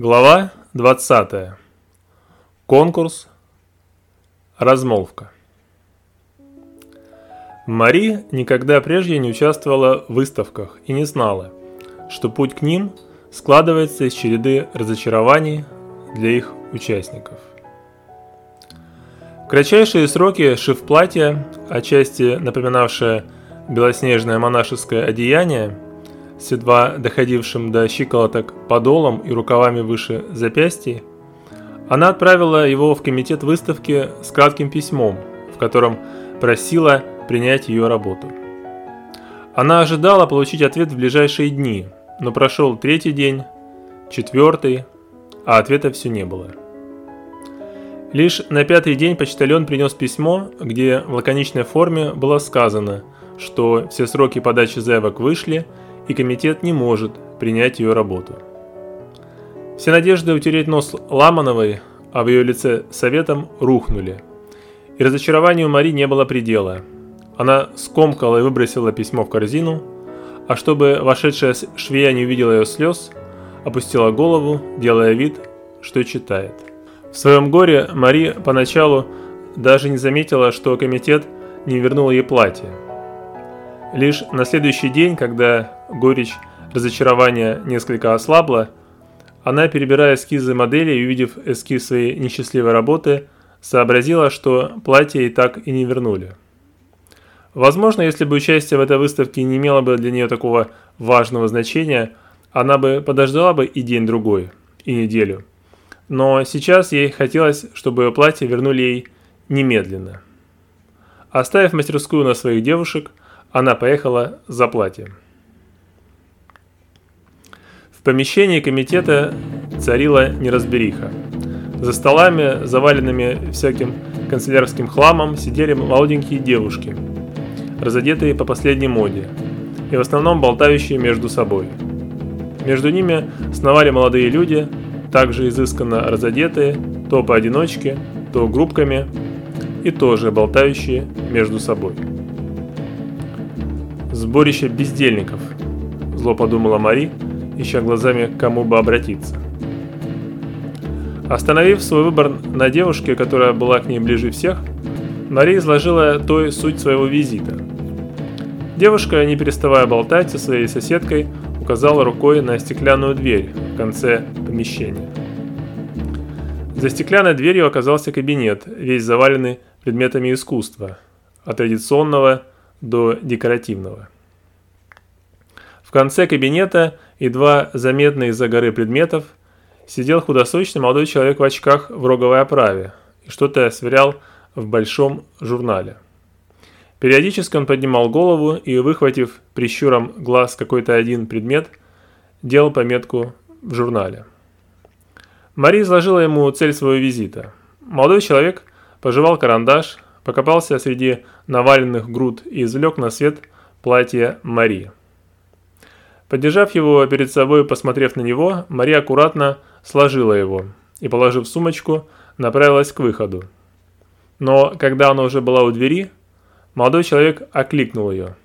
Глава 20. Конкурс. Размолвка. Мари никогда прежде не участвовала в выставках и не знала, что путь к ним складывается из череды разочарований для их участников. В кратчайшие сроки шив платья, отчасти напоминавшее белоснежное монашеское одеяние – с едва доходившим до щиколоток подолом и рукавами выше запястья, она отправила его в комитет выставки с кратким письмом, в котором просила принять ее работу. Она ожидала получить ответ в ближайшие дни, но прошел третий день, четвертый, а ответа все не было. Лишь на пятый день почтальон принес письмо, где в лаконичной форме было сказано, что все сроки подачи заявок вышли и комитет не может принять ее работу. Все надежды утереть нос Ламановой, а в ее лице советом рухнули. И разочарованию Мари не было предела. Она скомкала и выбросила письмо в корзину, а чтобы вошедшая швея не увидела ее слез, опустила голову, делая вид, что читает. В своем горе Мари поначалу даже не заметила, что комитет не вернул ей платье. Лишь на следующий день, когда горечь разочарования несколько ослабла, она, перебирая эскизы модели и увидев эскиз своей несчастливой работы, сообразила, что платье и так и не вернули. Возможно, если бы участие в этой выставке не имело бы для нее такого важного значения, она бы подождала бы и день-другой, и неделю. Но сейчас ей хотелось, чтобы ее платье вернули ей немедленно. Оставив мастерскую на своих девушек, она поехала за платьем. В помещении комитета царила неразбериха. За столами, заваленными всяким канцелярским хламом, сидели молоденькие девушки, разодетые по последней моде, и в основном болтающие между собой. Между ними сновали молодые люди, также изысканно разодетые, то поодиночке, то группками, и тоже болтающие между собой. Сборище бездельников, зло подумала Мари, ища глазами, кому бы обратиться. Остановив свой выбор на девушке, которая была к ней ближе всех, Мари изложила той суть своего визита. Девушка, не переставая болтать со своей соседкой, указала рукой на стеклянную дверь в конце помещения. За стеклянной дверью оказался кабинет, весь заваленный предметами искусства, от традиционного до декоративного. В конце кабинета, едва заметный из-за горы предметов, сидел худосочный молодой человек в очках в роговой оправе и что-то сверял в большом журнале. Периодически он поднимал голову и, выхватив прищуром глаз какой-то один предмет, делал пометку в журнале. Мари изложила ему цель своего визита. Молодой человек пожевал карандаш, покопался среди наваленных груд и извлек на свет платье Мари. Поддержав его перед собой и посмотрев на него, Мария аккуратно сложила его и, положив сумочку, направилась к выходу. Но когда она уже была у двери, молодой человек окликнул ее.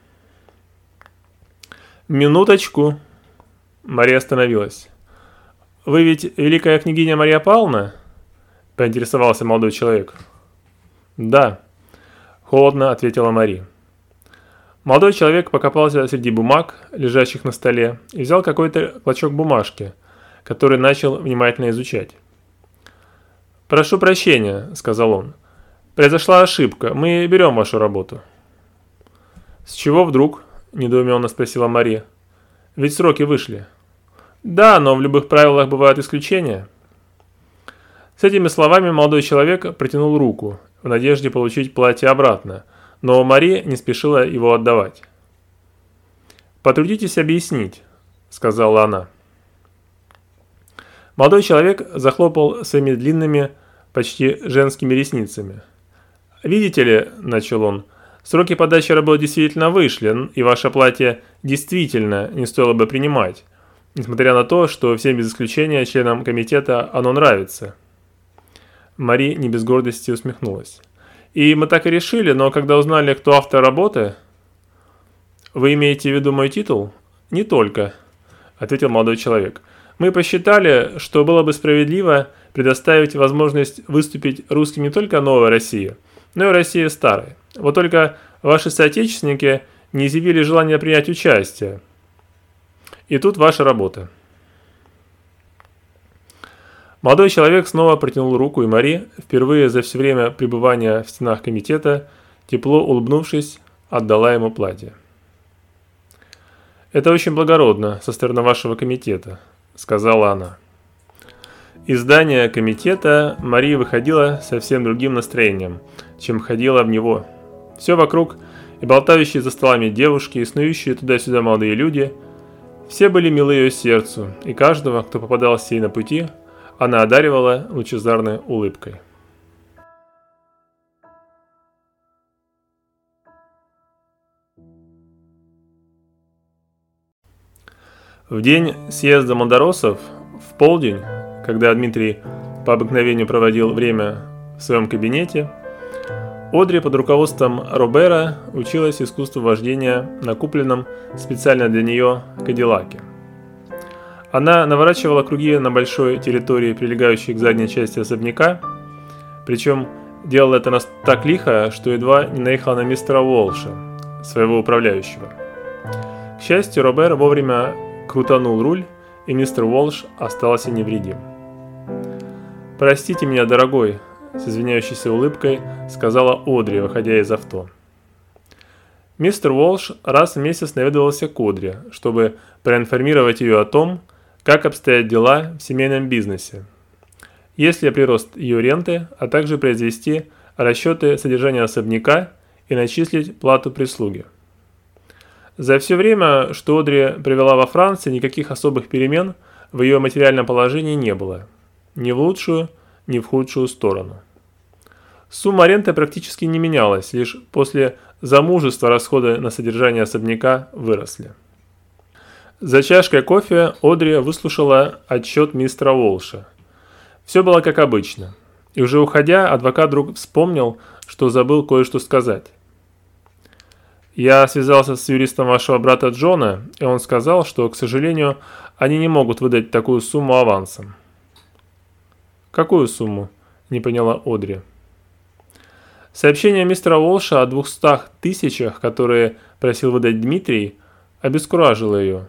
«Минуточку!» Мария остановилась. «Вы ведь великая княгиня Мария Павловна?» – поинтересовался молодой человек. «Да», – холодно ответила Мария. Молодой человек покопался среди бумаг, лежащих на столе, и взял какой-то клочок бумажки, который начал внимательно изучать. «Прошу прощения», — сказал он. «Произошла ошибка. Мы берем вашу работу». «С чего вдруг?» – недоуменно спросила Мария. «Ведь сроки вышли». «Да, но в любых правилах бывают исключения». С этими словами молодой человек протянул руку, в надежде получить платье обратно – но Мари не спешила его отдавать. «Потрудитесь объяснить», — сказала она. Молодой человек захлопал своими длинными, почти женскими ресницами. «Видите ли», — начал он, — «сроки подачи работ действительно вышли, и ваше платье действительно не стоило бы принимать, несмотря на то, что всем без исключения членам комитета оно нравится». Мари не без гордости усмехнулась. И мы так и решили, но когда узнали, кто автор работы... Вы имеете в виду мой титул? Не только, ответил молодой человек. Мы посчитали, что было бы справедливо предоставить возможность выступить русским не только новой России, но и России старой. Вот только ваши соотечественники не изъявили желания принять участие. И тут ваша работа. Молодой человек снова протянул руку, и Мари, впервые за все время пребывания в стенах комитета, тепло улыбнувшись, отдала ему платье. «Это очень благородно со стороны вашего комитета», — сказала она. Из здания комитета Мария выходила совсем другим настроением, чем ходила в него. Все вокруг, и болтающие за столами девушки, и снующие туда-сюда молодые люди, все были милы ее сердцу, и каждого, кто попадался ей на пути, она одаривала лучезарной улыбкой. В день съезда Мандоросов, в полдень, когда Дмитрий по обыкновению проводил время в своем кабинете, Одри под руководством Робера училась искусству вождения на купленном специально для нее Кадиллаке – она наворачивала круги на большой территории, прилегающей к задней части особняка, причем делала это так лихо, что едва не наехала на мистера Уолша, своего управляющего. К счастью, Робер вовремя крутанул руль, и мистер Уолш остался невредим. «Простите меня, дорогой», – с извиняющейся улыбкой сказала Одри, выходя из авто. Мистер Уолш раз в месяц наведывался к Одри, чтобы проинформировать ее о том, как обстоят дела в семейном бизнесе? Есть ли прирост ее ренты, а также произвести расчеты содержания особняка и начислить плату прислуги? За все время, что Одри провела во Франции, никаких особых перемен в ее материальном положении не было. Ни в лучшую, ни в худшую сторону. Сумма ренты практически не менялась, лишь после замужества расходы на содержание особняка выросли. За чашкой кофе Одри выслушала отчет мистера Волша. Все было как обычно. И уже уходя, адвокат вдруг вспомнил, что забыл кое-что сказать. Я связался с юристом вашего брата Джона, и он сказал, что, к сожалению, они не могут выдать такую сумму авансом. Какую сумму? Не поняла Одри. Сообщение мистера Волша о двухстах тысячах, которые просил выдать Дмитрий, обескуражило ее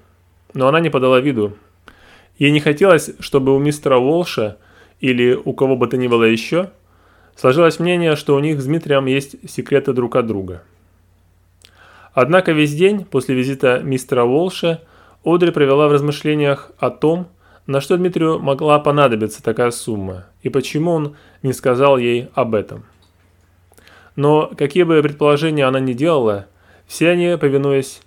но она не подала виду. Ей не хотелось, чтобы у мистера Волша или у кого бы то ни было еще сложилось мнение, что у них с Дмитрием есть секреты друг от друга. Однако весь день после визита мистера Волша Одри провела в размышлениях о том, на что Дмитрию могла понадобиться такая сумма и почему он не сказал ей об этом. Но какие бы предположения она ни делала, все они, повинуясь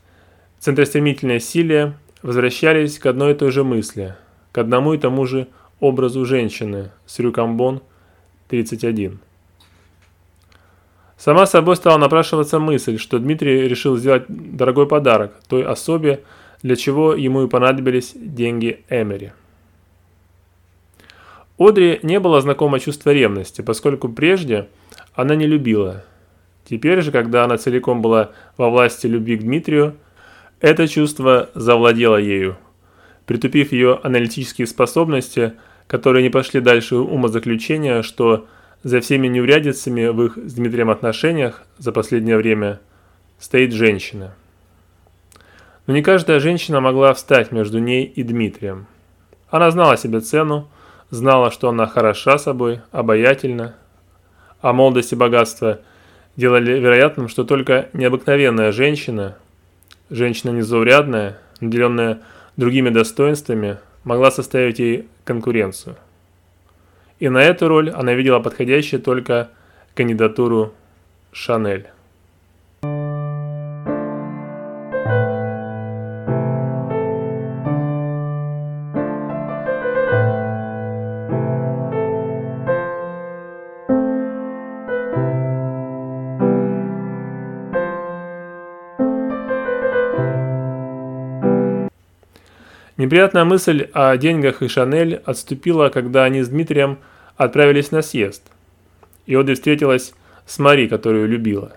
центростремительной силе, возвращались к одной и той же мысли, к одному и тому же образу женщины с Рюкамбон 31. Сама собой стала напрашиваться мысль, что Дмитрий решил сделать дорогой подарок той особе, для чего ему и понадобились деньги Эмери. Одри не было знакомо чувство ревности, поскольку прежде она не любила. Теперь же, когда она целиком была во власти любви к Дмитрию, это чувство завладело ею. Притупив ее аналитические способности, которые не пошли дальше умозаключения, что за всеми неурядицами в их с Дмитрием отношениях за последнее время стоит женщина. Но не каждая женщина могла встать между ней и Дмитрием. Она знала себе цену, знала, что она хороша собой, обаятельна, а молодость и богатство делали вероятным, что только необыкновенная женщина Женщина незаурядная, наделенная другими достоинствами, могла составить ей конкуренцию. И на эту роль она видела подходящей только кандидатуру Шанель. Неприятная мысль о деньгах и Шанель отступила, когда они с Дмитрием отправились на съезд. И Оди встретилась с Мари, которую любила.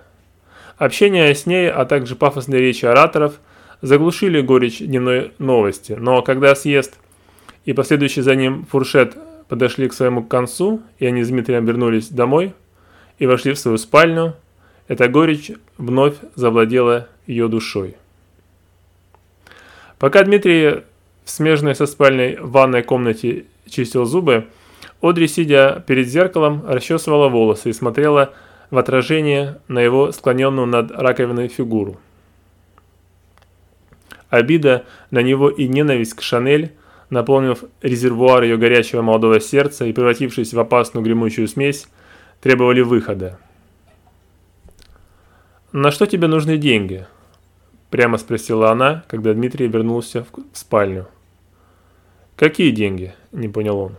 Общение с ней, а также пафосные речи ораторов заглушили горечь дневной новости, но когда съезд и последующий за ним фуршет подошли к своему концу, и они с Дмитрием вернулись домой и вошли в свою спальню, эта горечь вновь завладела ее душой. Пока Дмитрий в смежной со спальной ванной комнате чистил зубы, Одри, сидя перед зеркалом, расчесывала волосы и смотрела в отражение на его склоненную над раковиной фигуру. Обида на него и ненависть к Шанель, наполнив резервуар ее горячего молодого сердца и превратившись в опасную гремучую смесь, требовали выхода. «На что тебе нужны деньги?» – прямо спросила она, когда Дмитрий вернулся в спальню. «Какие деньги?» – не понял он.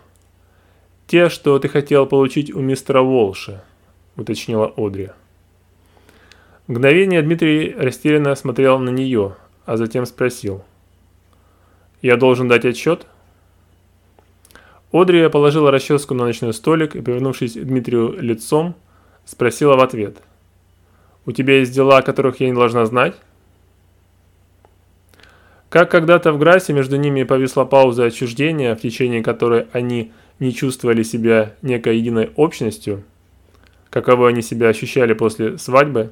«Те, что ты хотел получить у мистера Волша», – уточнила Одри. Мгновение Дмитрий растерянно смотрел на нее, а затем спросил. «Я должен дать отчет?» Одри положила расческу на ночной столик и, повернувшись Дмитрию лицом, спросила в ответ. «У тебя есть дела, о которых я не должна знать?» Как когда-то в Грасе между ними повисла пауза отчуждения, в течение которой они не чувствовали себя некой единой общностью, каково они себя ощущали после свадьбы,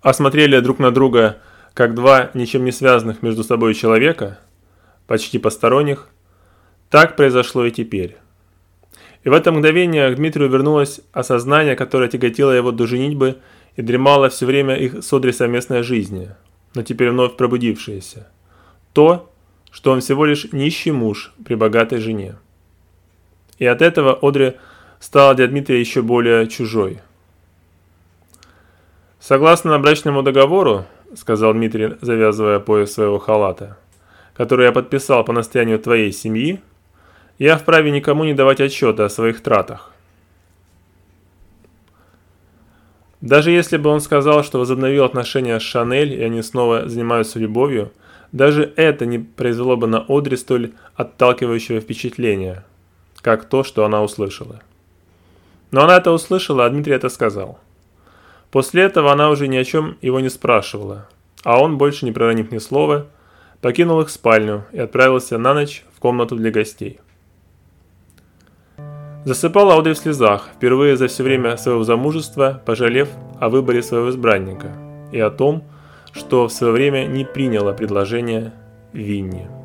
а смотрели друг на друга как два ничем не связанных между собой человека, почти посторонних, так произошло и теперь. И в это мгновение к Дмитрию вернулось осознание, которое тяготило его до женитьбы и дремало все время их с Одри совместной жизни, но теперь вновь пробудившееся – то, что он всего лишь нищий муж при богатой жене. И от этого Одри стала для Дмитрия еще более чужой. «Согласно брачному договору, — сказал Дмитрий, завязывая пояс своего халата, — который я подписал по настоянию твоей семьи, я вправе никому не давать отчета о своих тратах. Даже если бы он сказал, что возобновил отношения с Шанель, и они снова занимаются любовью — даже это не произвело бы на Одри столь отталкивающего впечатления, как то, что она услышала. Но она это услышала, а Дмитрий это сказал. После этого она уже ни о чем его не спрашивала, а он, больше не проронив ни слова, покинул их спальню и отправился на ночь в комнату для гостей. Засыпала Аудри в слезах, впервые за все время своего замужества, пожалев о выборе своего избранника и о том, что что в свое время не приняла предложение Винни.